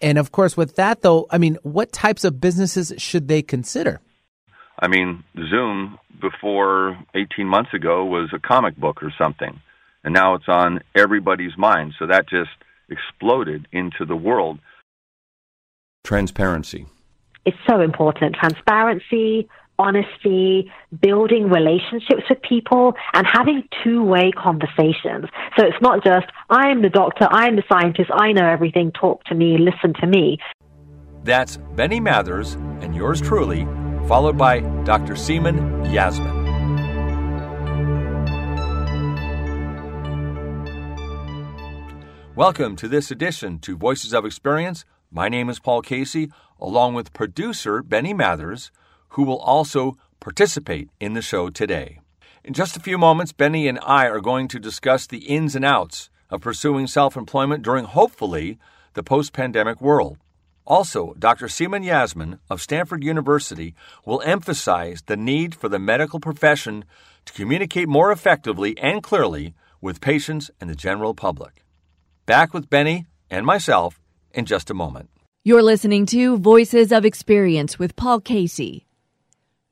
And of course, with that, though, I mean, what types of businesses should they consider? I mean, Zoom before 18 months ago was a comic book or something, and now it's on everybody's mind. So that just exploded into the world. Transparency. It's so important. Transparency, honesty, building relationships with people, and having two way conversations. So it's not just, I'm the doctor, I'm the scientist, I know everything, talk to me, listen to me. That's Benny Mathers and yours truly, followed by Dr. Seema Yasmin. Welcome to this edition to Voices of Experience. My name is Paul Casey, along with producer Benny Mathers who will also participate in the show today. In just a few moments, Benny and I are going to discuss the ins and outs of pursuing self employment during, hopefully, the post pandemic world. Also, Dr. Seema Yasmin of Stanford University will emphasize the need for the medical profession to communicate more effectively and clearly with patients and the general public. Back with Benny and myself in just a moment. You're listening to Voices of Experience with Paul Casey.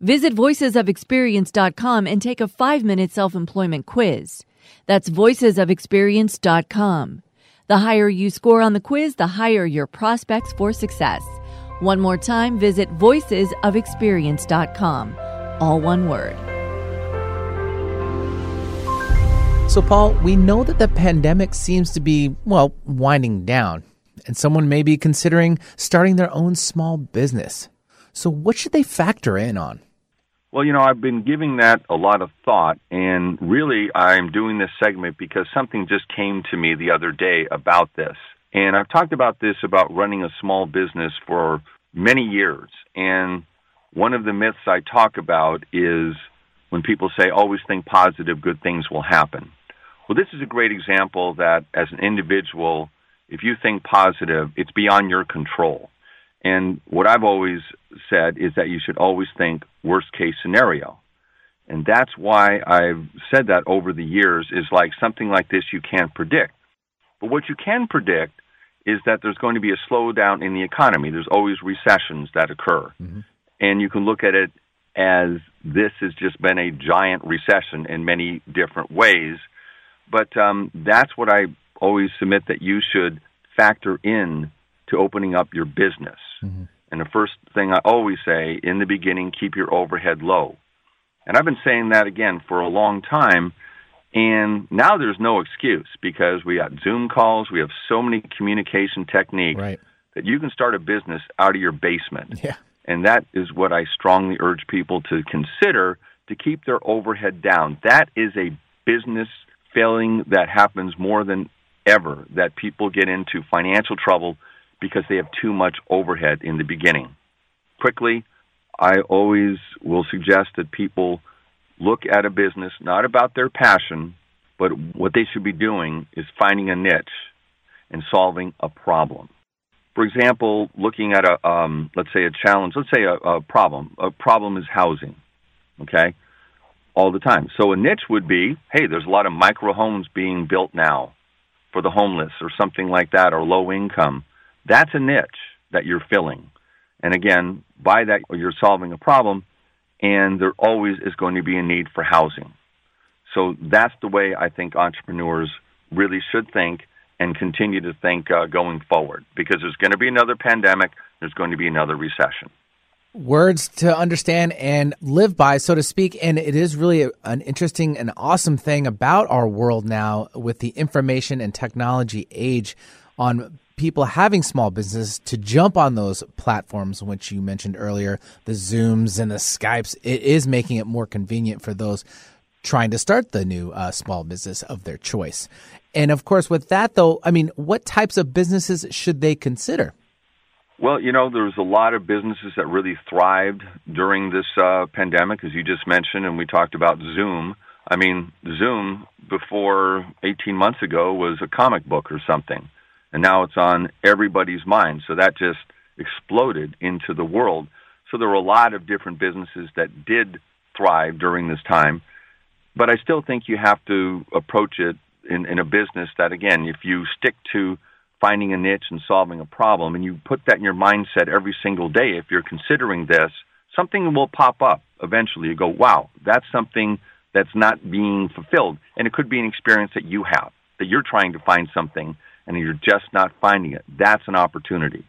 Visit voicesofexperience.com and take a five minute self employment quiz. That's voicesofexperience.com. The higher you score on the quiz, the higher your prospects for success. One more time, visit voicesofexperience.com. All one word. So, Paul, we know that the pandemic seems to be, well, winding down, and someone may be considering starting their own small business. So, what should they factor in on? Well, you know, I've been giving that a lot of thought, and really I'm doing this segment because something just came to me the other day about this. And I've talked about this about running a small business for many years. And one of the myths I talk about is when people say, always think positive, good things will happen. Well, this is a great example that as an individual, if you think positive, it's beyond your control. And what I've always said is that you should always think worst case scenario. And that's why I've said that over the years is like something like this you can't predict. But what you can predict is that there's going to be a slowdown in the economy. There's always recessions that occur. Mm-hmm. And you can look at it as this has just been a giant recession in many different ways. But um, that's what I always submit that you should factor in to opening up your business. Mm-hmm. And the first thing I always say in the beginning, keep your overhead low. And I've been saying that again for a long time. And now there's no excuse because we got Zoom calls, we have so many communication techniques right. that you can start a business out of your basement. Yeah. And that is what I strongly urge people to consider to keep their overhead down. That is a business failing that happens more than ever, that people get into financial trouble because they have too much overhead in the beginning. Quickly, I always will suggest that people look at a business not about their passion, but what they should be doing is finding a niche and solving a problem. For example, looking at a, um, let's say a challenge, let's say a, a problem. A problem is housing, okay? All the time. So a niche would be, hey, there's a lot of micro homes being built now for the homeless or something like that or low income. That's a niche that you're filling. And again, by that, you're solving a problem, and there always is going to be a need for housing. So that's the way I think entrepreneurs really should think and continue to think uh, going forward because there's going to be another pandemic, there's going to be another recession. Words to understand and live by, so to speak. And it is really a, an interesting and awesome thing about our world now with the information and technology age on people having small businesses to jump on those platforms, which you mentioned earlier, the Zooms and the Skypes. It is making it more convenient for those trying to start the new uh, small business of their choice. And of course, with that, though, I mean, what types of businesses should they consider? Well, you know, there's a lot of businesses that really thrived during this uh, pandemic, as you just mentioned, and we talked about Zoom. I mean, Zoom before 18 months ago was a comic book or something and now it's on everybody's mind. So that just exploded into the world. So there were a lot of different businesses that did thrive during this time, but I still think you have to approach it in, in a business that, again, if you stick to finding a niche and solving a problem, and you put that in your mindset every single day, if you're considering this, something will pop up eventually. You go, wow, that's something that's not being fulfilled. And it could be an experience that you have, that you're trying to find something and you're just not finding it. That's an opportunity.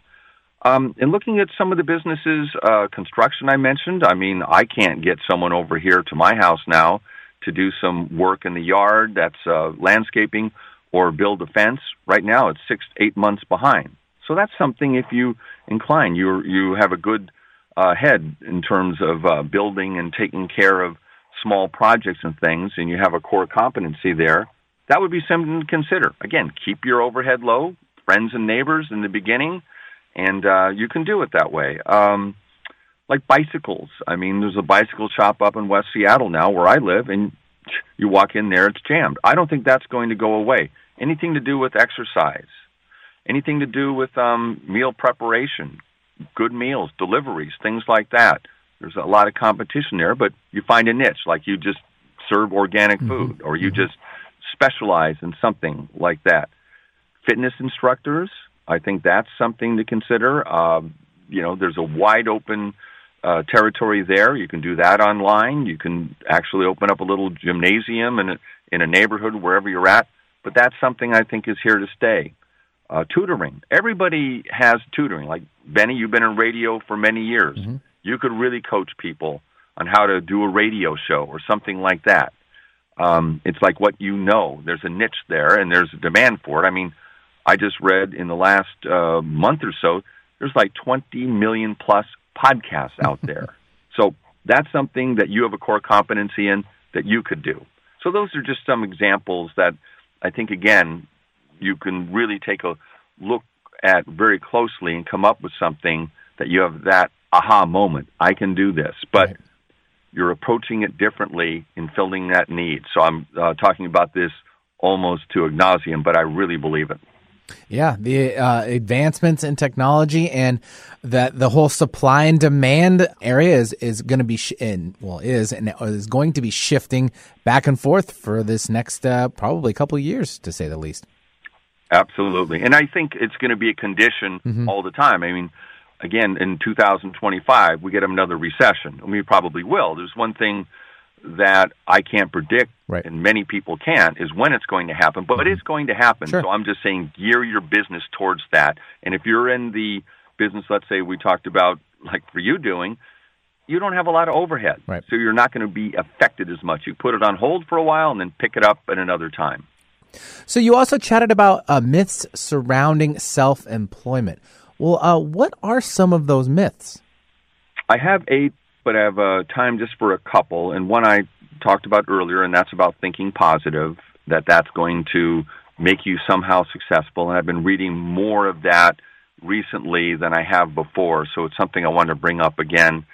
Um, and looking at some of the businesses, uh, construction I mentioned, I mean, I can't get someone over here to my house now to do some work in the yard that's uh, landscaping or build a fence. Right now, it's six, eight months behind. So that's something if you incline, you you have a good uh, head in terms of uh, building and taking care of small projects and things, and you have a core competency there. That would be something to consider. Again, keep your overhead low, friends and neighbors in the beginning, and uh, you can do it that way. Um, like bicycles. I mean, there's a bicycle shop up in West Seattle now where I live, and you walk in there, it's jammed. I don't think that's going to go away. Anything to do with exercise, anything to do with um, meal preparation, good meals, deliveries, things like that. There's a lot of competition there, but you find a niche, like you just serve organic mm-hmm. food, or you mm-hmm. just specialize in something like that. Fitness instructors, I think that's something to consider. Um, you know, there's a wide open uh, territory there. You can do that online. You can actually open up a little gymnasium in a, in a neighborhood wherever you're at. But that's something I think is here to stay. Uh, tutoring. Everybody has tutoring. Like Benny, you've been in radio for many years. Mm-hmm. You could really coach people on how to do a radio show or something like that. Um, it's like what you know. There's a niche there, and there's a demand for it. I mean, I just read in the last uh, month or so, there's like 20 million plus podcasts out there. so that's something that you have a core competency in that you could do. So those are just some examples that I think again you can really take a look at very closely and come up with something that you have that aha moment. I can do this, but right. You're approaching it differently in filling that need. So I'm uh, talking about this almost to nauseam, but I really believe it. Yeah, the uh, advancements in technology and that the whole supply and demand area is, is going to be sh- in well is and is going to be shifting back and forth for this next uh, probably a couple years to say the least. Absolutely, and I think it's going to be a condition mm-hmm. all the time. I mean, again, in 2025 we get another recession, and we probably will. There's one thing that I can't predict, right. and many people can't, is when it's going to happen. But mm-hmm. it is going to happen. Sure. So I'm just saying, gear your business towards that. And if you're in the business, let's say we talked about, like for you doing, you don't have a lot of overhead, right. so you're not going to be affected as much. You put it on hold for a while and then pick it up at another time. So you also chatted about uh, myths surrounding self-employment. Well, uh, what are some of those myths? I have eight but I have uh, time just for a couple. And one I talked about earlier, and that's about thinking positive, that that's going to make you somehow successful. And I've been reading more of that recently than I have before. So it's something I want to bring up again.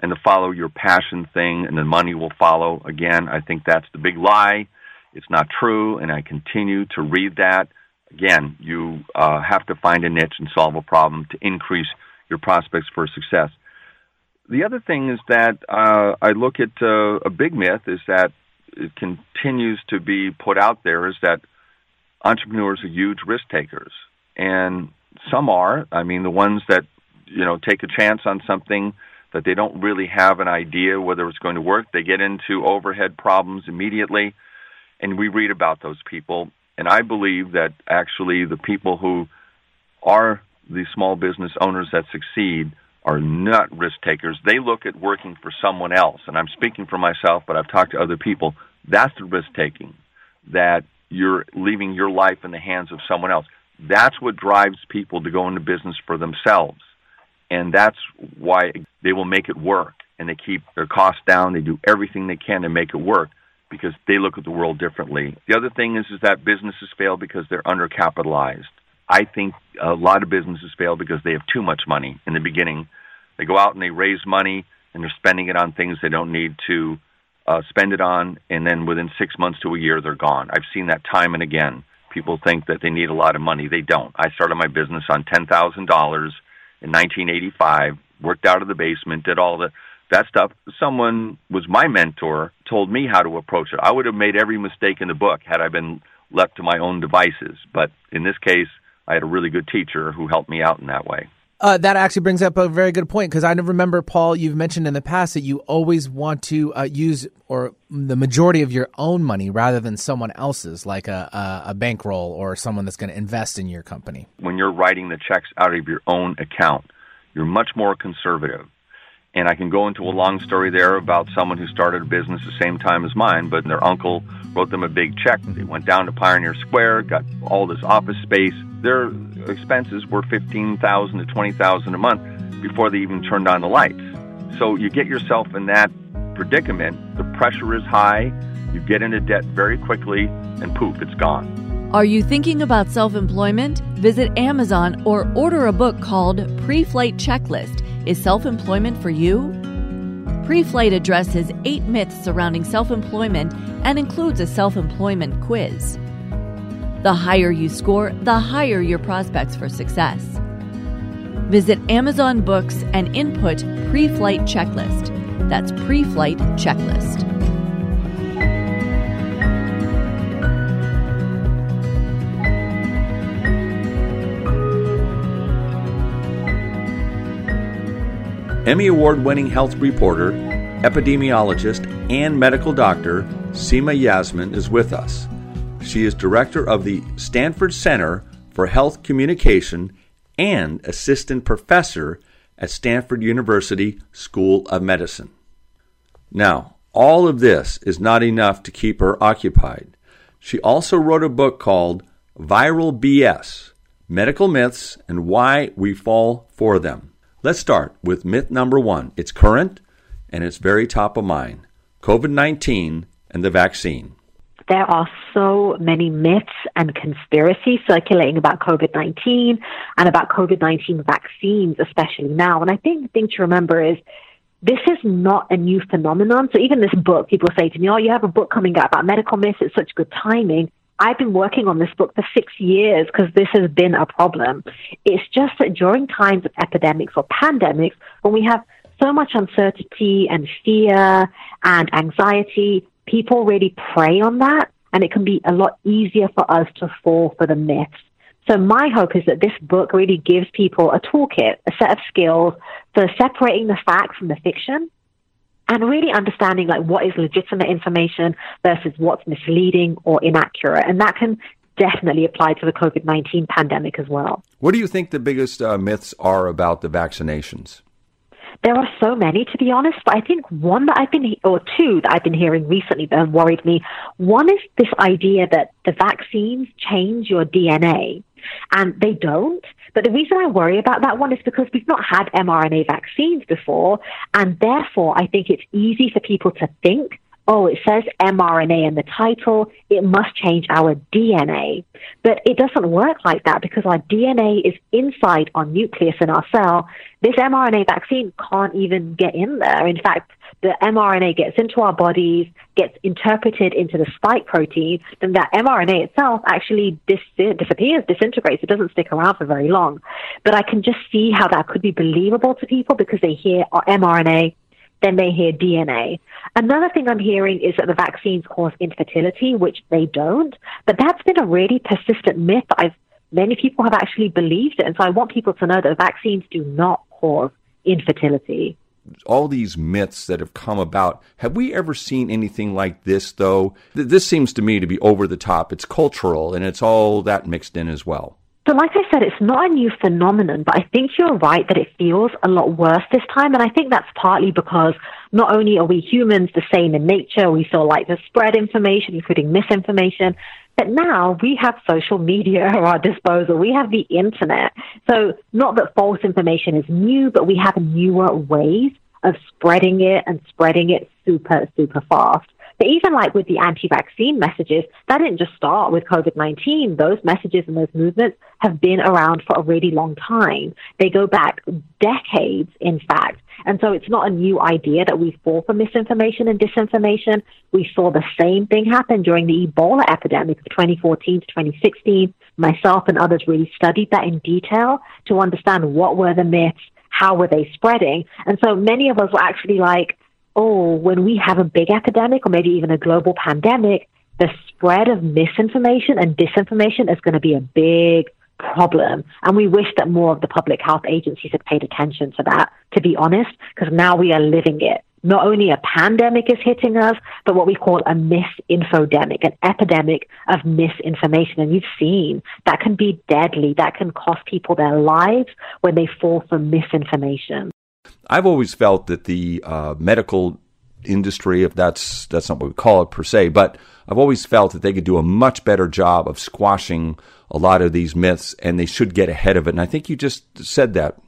And to follow your passion thing, and the money will follow. Again, I think that's the big lie. It's not true, and I continue to read that. Again, you uh, have to find a niche and solve a problem to increase your prospects for success the other thing is that uh, I look at uh, a big myth is that it continues to be put out there is that entrepreneurs are huge risk takers, and some are. I mean, the ones that you know take a chance on something that they don't really have an idea whether it's going to work. They get into overhead problems immediately, and we read about those people. And I believe that actually the people who are the small business owners that succeed are not risk takers. They look at working for someone else. And I'm speaking for myself, but I've talked to other people. That's the risk taking, that you're leaving your life in the hands of someone else. That's what drives people to go into business for themselves. And that's why they will make it work. And they keep their costs down. They do everything they can to make it work because they look at the world differently. The other thing is, is that businesses fail because they're undercapitalized. I think a lot of businesses fail because they have too much money in the beginning. They go out and they raise money and they're spending it on things they don't need to uh, spend it on, and then within six months to a year, they're gone. I've seen that time and again. People think that they need a lot of money. They don't. I started my business on ten thousand dollars in 1985. Worked out of the basement, did all the that stuff. Someone was my mentor, told me how to approach it. I would have made every mistake in the book had I been left to my own devices. But in this case, I had a really good teacher who helped me out in that way. Uh, that actually brings up a very good point because I remember, Paul, you've mentioned in the past that you always want to uh, use or the majority of your own money rather than someone else's, like a, a, a bankroll or someone that's going to invest in your company. When you're writing the checks out of your own account, you're much more conservative. And I can go into a long story there about someone who started a business the same time as mine, but their uncle wrote them a big check. They went down to Pioneer Square, got all this office space. Their expenses were fifteen thousand to twenty thousand a month before they even turned on the lights. So you get yourself in that predicament. The pressure is high. You get into debt very quickly, and poof, it's gone. Are you thinking about self employment? Visit Amazon or order a book called Pre Flight Checklist. Is self employment for you? Pre Flight addresses eight myths surrounding self employment and includes a self employment quiz. The higher you score, the higher your prospects for success. Visit Amazon Books and input Pre Flight Checklist. That's Pre Flight Checklist. Emmy Award winning health reporter, epidemiologist, and medical doctor Seema Yasmin is with us. She is director of the Stanford Center for Health Communication and assistant professor at Stanford University School of Medicine. Now, all of this is not enough to keep her occupied. She also wrote a book called Viral BS Medical Myths and Why We Fall for Them. Let's start with myth number one. It's current and it's very top of mind COVID 19 and the vaccine. There are so many myths and conspiracies circulating about COVID 19 and about COVID 19 vaccines, especially now. And I think the thing to remember is this is not a new phenomenon. So even this book, people say to me, Oh, you have a book coming out about medical myths. It's such good timing. I've been working on this book for six years because this has been a problem. It's just that during times of epidemics or pandemics, when we have so much uncertainty and fear and anxiety, people really prey on that, and it can be a lot easier for us to fall for the myths. So my hope is that this book really gives people a toolkit, a set of skills for separating the fact from the fiction and really understanding like what is legitimate information versus what's misleading or inaccurate. And that can definitely apply to the COVID 19 pandemic as well. What do you think the biggest uh, myths are about the vaccinations? There are so many, to be honest, but I think one that I've been, or two that I've been hearing recently that have worried me. One is this idea that the vaccines change your DNA, and they don't. But the reason I worry about that one is because we've not had mRNA vaccines before, and therefore I think it's easy for people to think, oh, it says mRNA in the title, it must change our DNA. But it doesn't work like that because our DNA is inside our nucleus in our cell. This mRNA vaccine can't even get in there. In fact, the mRNA gets into our bodies, gets interpreted into the spike protein, then that mRNA itself actually dis- disappears, disintegrates. It doesn't stick around for very long. But I can just see how that could be believable to people because they hear our mRNA, then they hear DNA. Another thing I'm hearing is that the vaccines cause infertility, which they don't. But that's been a really persistent myth I've many people have actually believed it. And so I want people to know that vaccines do not cause infertility all these myths that have come about. Have we ever seen anything like this, though? This seems to me to be over the top. It's cultural and it's all that mixed in as well. So, like I said, it's not a new phenomenon, but I think you're right that it feels a lot worse this time. And I think that's partly because not only are we humans the same in nature, we feel like to spread information, including misinformation, but now we have social media at our disposal. We have the internet. So not that false information is new, but we have newer ways of spreading it and spreading it super, super fast. But even like with the anti-vaccine messages, that didn't just start with COVID-19. Those messages and those movements have been around for a really long time. They go back decades, in fact. And so it's not a new idea that we fall for misinformation and disinformation. We saw the same thing happen during the Ebola epidemic of 2014 to 2016. Myself and others really studied that in detail to understand what were the myths, how were they spreading. And so many of us were actually like, oh, when we have a big epidemic or maybe even a global pandemic, the spread of misinformation and disinformation is going to be a big problem. And we wish that more of the public health agencies had paid attention to that, to be honest, because now we are living it. Not only a pandemic is hitting us, but what we call a misinfodemic, an epidemic of misinformation. And you've seen that can be deadly. That can cost people their lives when they fall for misinformation. I've always felt that the uh, medical industry, if that's that's not what we call it per se, but I've always felt that they could do a much better job of squashing a lot of these myths, and they should get ahead of it. And I think you just said that.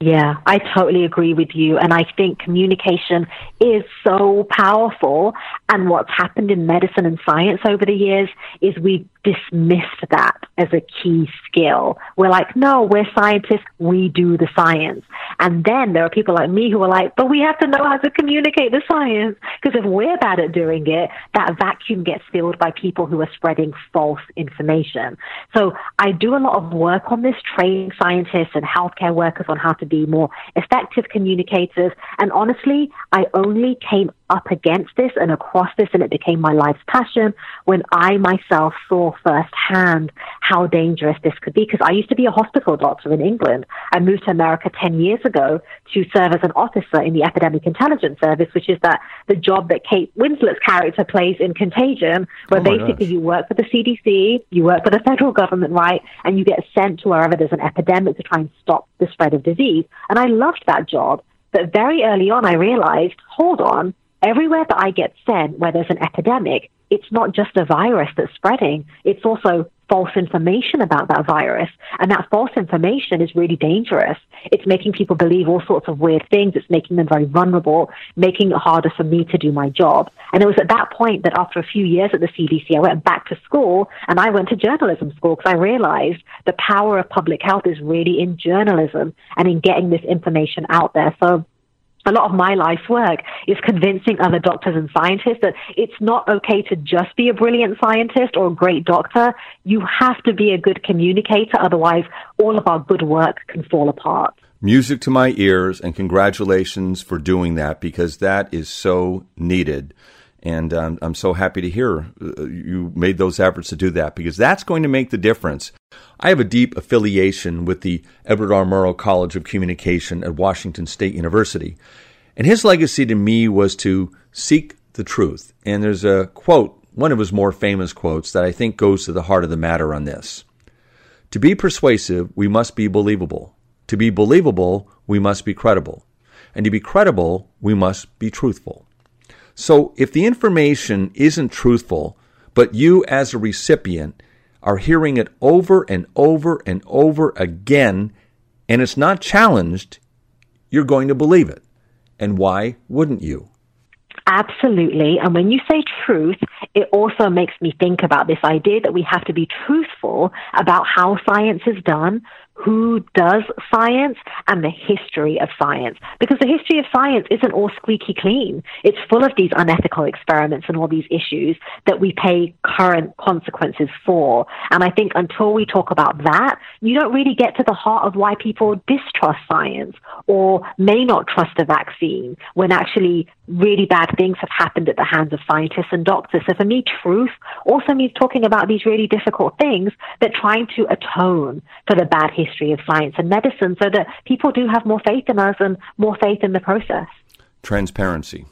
Yeah, I totally agree with you. And I think communication is so powerful. And what's happened in medicine and science over the years is we've dismissed that as a key skill. We're like, no, we're scientists. We do the science. And then there are people like me who are like, but we have to know how to communicate the science. Because if we're bad at doing it, that vacuum gets filled by people who are spreading false information. So I do a lot of work on this, training scientists and healthcare workers on how to be more effective communicators. And honestly, I only came up against this and across this and it became my life's passion when I myself saw firsthand how dangerous this could be. Because I used to be a hospital doctor in England. I moved to America 10 years ago to serve as an officer in the Epidemic Intelligence Service, which is that the job that Kate Winslet's character plays in Contagion, where oh basically gosh. you work for the CDC, you work for the federal government, right? And you get sent to wherever there's an epidemic to try and stop the spread of disease. And I loved that job. But very early on, I realized, hold on, everywhere that I get sent where there's an epidemic, it's not just a virus that's spreading. It's also false information about that virus. And that false information is really dangerous. It's making people believe all sorts of weird things. It's making them very vulnerable, making it harder for me to do my job. And it was at that point that after a few years at the CDC, I went back to school and I went to journalism school because I realized the power of public health is really in journalism and in getting this information out there. So a lot of my life's work is convincing other doctors and scientists that it's not okay to just be a brilliant scientist or a great doctor. You have to be a good communicator. Otherwise, all of our good work can fall apart. Music to my ears, and congratulations for doing that because that is so needed. And um, I'm so happy to hear uh, you made those efforts to do that because that's going to make the difference. I have a deep affiliation with the Edward R. Murrow College of Communication at Washington State University. And his legacy to me was to seek the truth. And there's a quote, one of his more famous quotes, that I think goes to the heart of the matter on this. To be persuasive, we must be believable. To be believable, we must be credible. And to be credible, we must be truthful. So if the information isn't truthful, but you as a recipient are hearing it over and over and over again, and it's not challenged, you're going to believe it. And why wouldn't you? Absolutely. And when you say truth, it also makes me think about this idea that we have to be truthful about how science is done, who does science and the history of science. Because the history of science isn't all squeaky clean. It's full of these unethical experiments and all these issues that we pay current consequences for. And I think until we talk about that, you don't really get to the heart of why people distrust science or may not trust a vaccine when actually really bad things have happened at the hands of scientists and doctors. So for me, truth also means talking about these really difficult things, but trying to atone for the bad history history of science and medicine so that people do have more faith in us and more faith in the process. Transparency.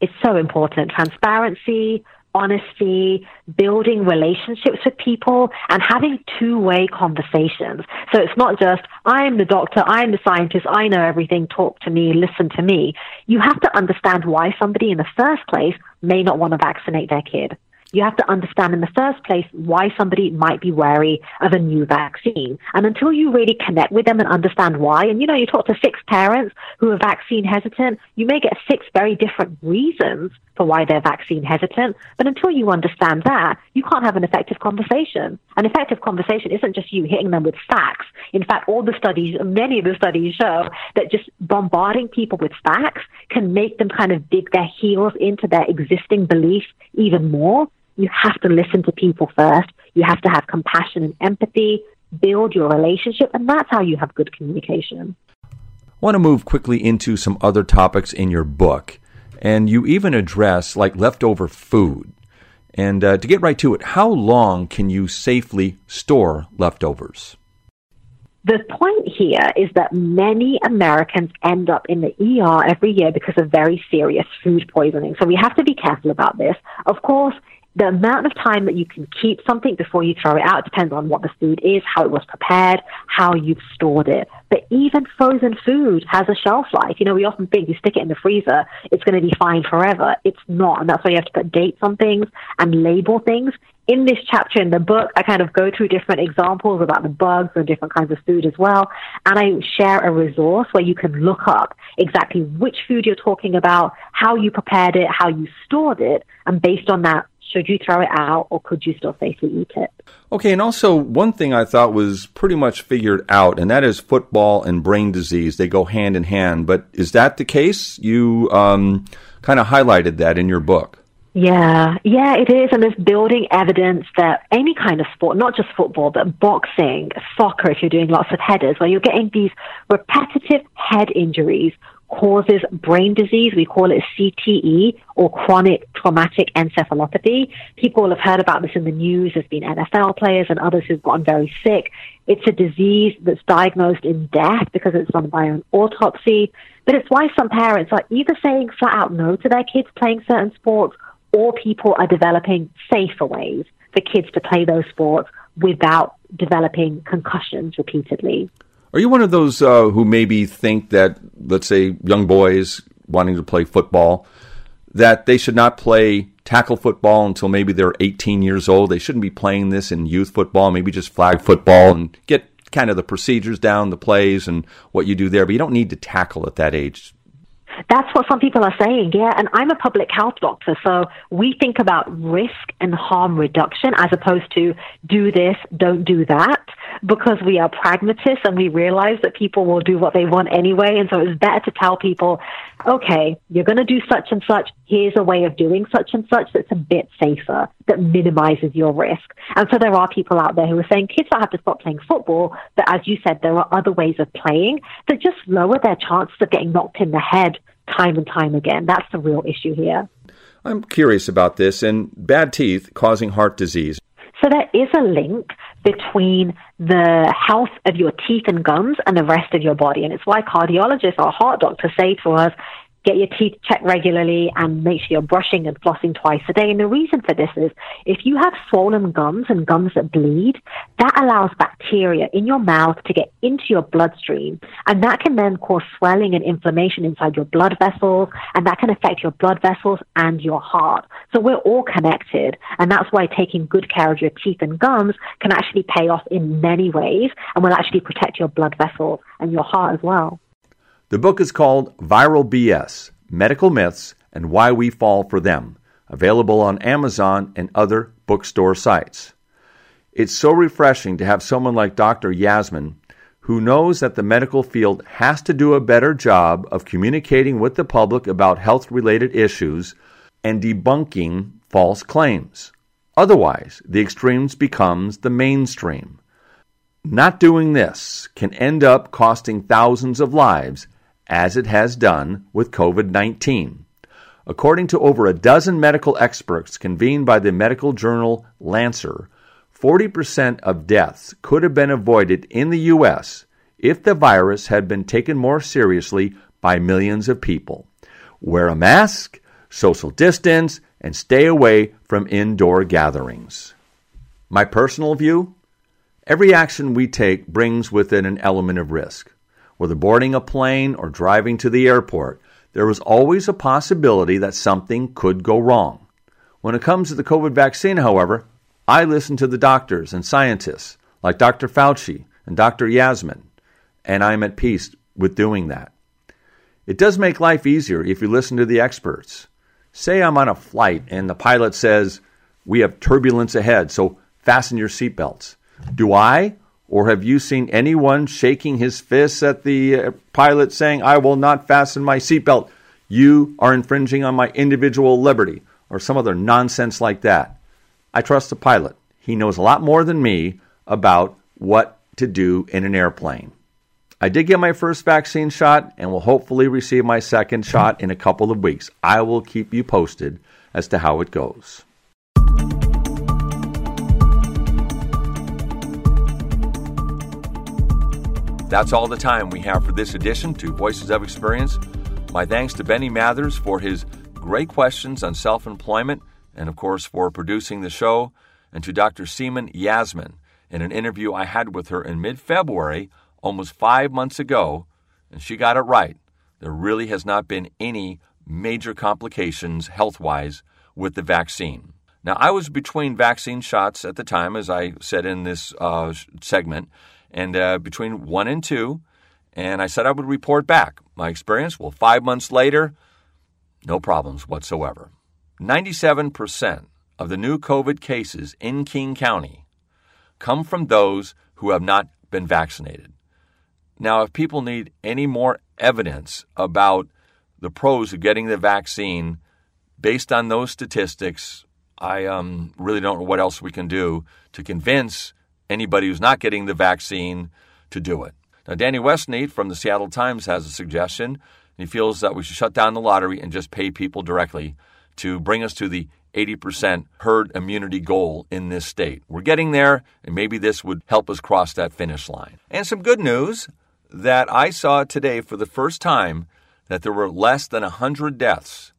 It's so important. Transparency, honesty, building relationships with people, and having two way conversations. So it's not just, I'm the doctor, I'm the scientist, I know everything, talk to me, listen to me. You have to understand why somebody in the first place may not want to vaccinate their kid you have to understand in the first place why somebody might be wary of a new vaccine. And until you really connect with them and understand why, and you know, you talk to six parents who are vaccine hesitant, you may get six very different reasons for why they're vaccine hesitant. But until you understand that, you can't have an effective conversation. An effective conversation isn't just you hitting them with facts. In fact, all the studies, many of the studies show that just bombarding people with facts can make them kind of dig their heels into their existing belief even more you have to listen to people first. You have to have compassion and empathy, build your relationship, and that's how you have good communication. I want to move quickly into some other topics in your book. And you even address like leftover food. And uh, to get right to it, how long can you safely store leftovers? The point here is that many Americans end up in the ER every year because of very serious food poisoning. So we have to be careful about this. Of course, the amount of time that you can keep something before you throw it out depends on what the food is, how it was prepared, how you've stored it. But even frozen food has a shelf life. You know, we often think you stick it in the freezer, it's going to be fine forever. It's not. And that's why you have to put dates on things and label things. In this chapter in the book, I kind of go through different examples about the bugs and different kinds of food as well. And I share a resource where you can look up exactly which food you're talking about, how you prepared it, how you stored it. And based on that, should you throw it out or could you still safely eat it? Okay, and also one thing I thought was pretty much figured out, and that is football and brain disease. They go hand in hand. But is that the case? You um, kind of highlighted that in your book. Yeah, yeah, it is. And there's building evidence that any kind of sport, not just football, but boxing, soccer, if you're doing lots of headers, where you're getting these repetitive head injuries causes brain disease. We call it CTE or chronic traumatic encephalopathy. People have heard about this in the news. There's been NFL players and others who've gotten very sick. It's a disease that's diagnosed in death because it's done by an autopsy. But it's why some parents are either saying flat out no to their kids playing certain sports or people are developing safer ways for kids to play those sports without developing concussions repeatedly. Are you one of those uh, who maybe think that, let's say, young boys wanting to play football, that they should not play tackle football until maybe they're 18 years old? They shouldn't be playing this in youth football, maybe just flag football and get kind of the procedures down, the plays, and what you do there. But you don't need to tackle at that age. That's what some people are saying, yeah. And I'm a public health doctor, so we think about risk and harm reduction as opposed to do this, don't do that because we are pragmatists and we realize that people will do what they want anyway. And so it's better to tell people, okay, you're going to do such and such. Here's a way of doing such and such that's a bit safer, that minimizes your risk. And so there are people out there who are saying kids don't have to stop playing football, but as you said, there are other ways of playing that just lower their chances of getting knocked in the head time and time again. That's the real issue here. I'm curious about this and bad teeth causing heart disease. So there is a link between the health of your teeth and gums and the rest of your body. And it's why cardiologists or heart doctors say to us, get your teeth checked regularly and make sure you're brushing and flossing twice a day. And the reason for this is if you have swollen gums and gums that bleed, that allows bacteria in your mouth to get into your bloodstream. And that can then cause swelling and inflammation inside your blood vessels. And that can affect your blood vessels and your heart. So we're all connected. And that's why taking good care of your teeth and gums can actually pay off in many ways and will actually protect your blood vessels and your heart as well. The book is called Viral BS Medical Myths and Why We Fall for Them, available on Amazon and other bookstore sites. It's so refreshing to have someone like Dr. Yasmin who knows that the medical field has to do a better job of communicating with the public about health related issues and debunking false claims. Otherwise, the extremes becomes the mainstream. Not doing this can end up costing thousands of lives as it has done with COVID 19. According to over a dozen medical experts convened by the medical journal Lancet, 40% of deaths could have been avoided in the U.S. if the virus had been taken more seriously by millions of people. Wear a mask, social distance, and stay away from indoor gatherings. My personal view every action we take brings with it an element of risk. Whether boarding a plane or driving to the airport, there is always a possibility that something could go wrong. When it comes to the COVID vaccine, however, I listen to the doctors and scientists like Dr. Fauci and Dr. Yasmin, and I'm at peace with doing that. It does make life easier if you listen to the experts. Say I'm on a flight and the pilot says, We have turbulence ahead, so fasten your seatbelts. Do I or have you seen anyone shaking his fists at the uh, pilot saying, I will not fasten my seatbelt? You are infringing on my individual liberty, or some other nonsense like that. I trust the pilot. He knows a lot more than me about what to do in an airplane. I did get my first vaccine shot and will hopefully receive my second shot in a couple of weeks. I will keep you posted as to how it goes. That's all the time we have for this edition to Voices of Experience. My thanks to Benny Mathers for his great questions on self employment and, of course, for producing the show, and to Dr. Seema Yasmin in an interview I had with her in mid February, almost five months ago, and she got it right. There really has not been any major complications health wise with the vaccine. Now, I was between vaccine shots at the time, as I said in this uh, segment, and uh, between one and two, and I said I would report back my experience. Well, five months later, no problems whatsoever. 97% of the new COVID cases in King County come from those who have not been vaccinated. Now, if people need any more evidence about the pros of getting the vaccine based on those statistics, I um, really don't know what else we can do to convince anybody who's not getting the vaccine to do it. Now, Danny Westneat from the Seattle Times has a suggestion. He feels that we should shut down the lottery and just pay people directly to bring us to the 80% herd immunity goal in this state. We're getting there, and maybe this would help us cross that finish line. And some good news that I saw today for the first time that there were less than 100 deaths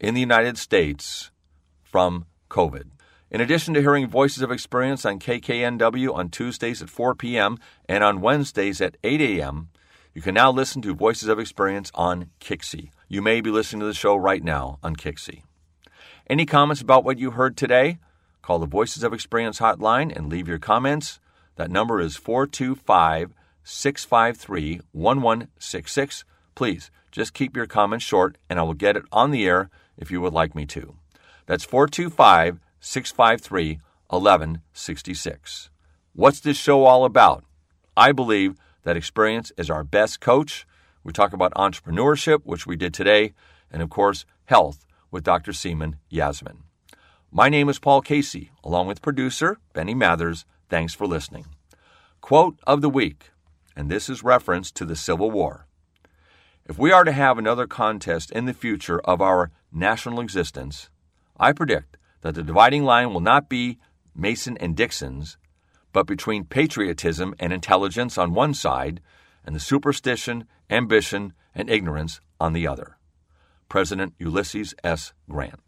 in the United States from COVID. In addition to hearing Voices of Experience on KKNW on Tuesdays at 4 p.m. and on Wednesdays at 8 a.m., you can now listen to Voices of Experience on Kixi. You may be listening to the show right now on Kixi. Any comments about what you heard today? Call the Voices of Experience hotline and leave your comments. That number is 425 653 1166. Please just keep your comments short and I will get it on the air if you would like me to. That's 425 653 1166. What's this show all about? I believe that experience is our best coach. We talk about entrepreneurship, which we did today, and of course, health with Dr. Seema Yasmin. My name is Paul Casey, along with producer Benny Mathers. Thanks for listening. Quote of the week, and this is reference to the Civil War. If we are to have another contest in the future of our national existence, I predict that the dividing line will not be Mason and Dixon's, but between patriotism and intelligence on one side and the superstition, ambition, and ignorance on the other. President Ulysses S. Grant.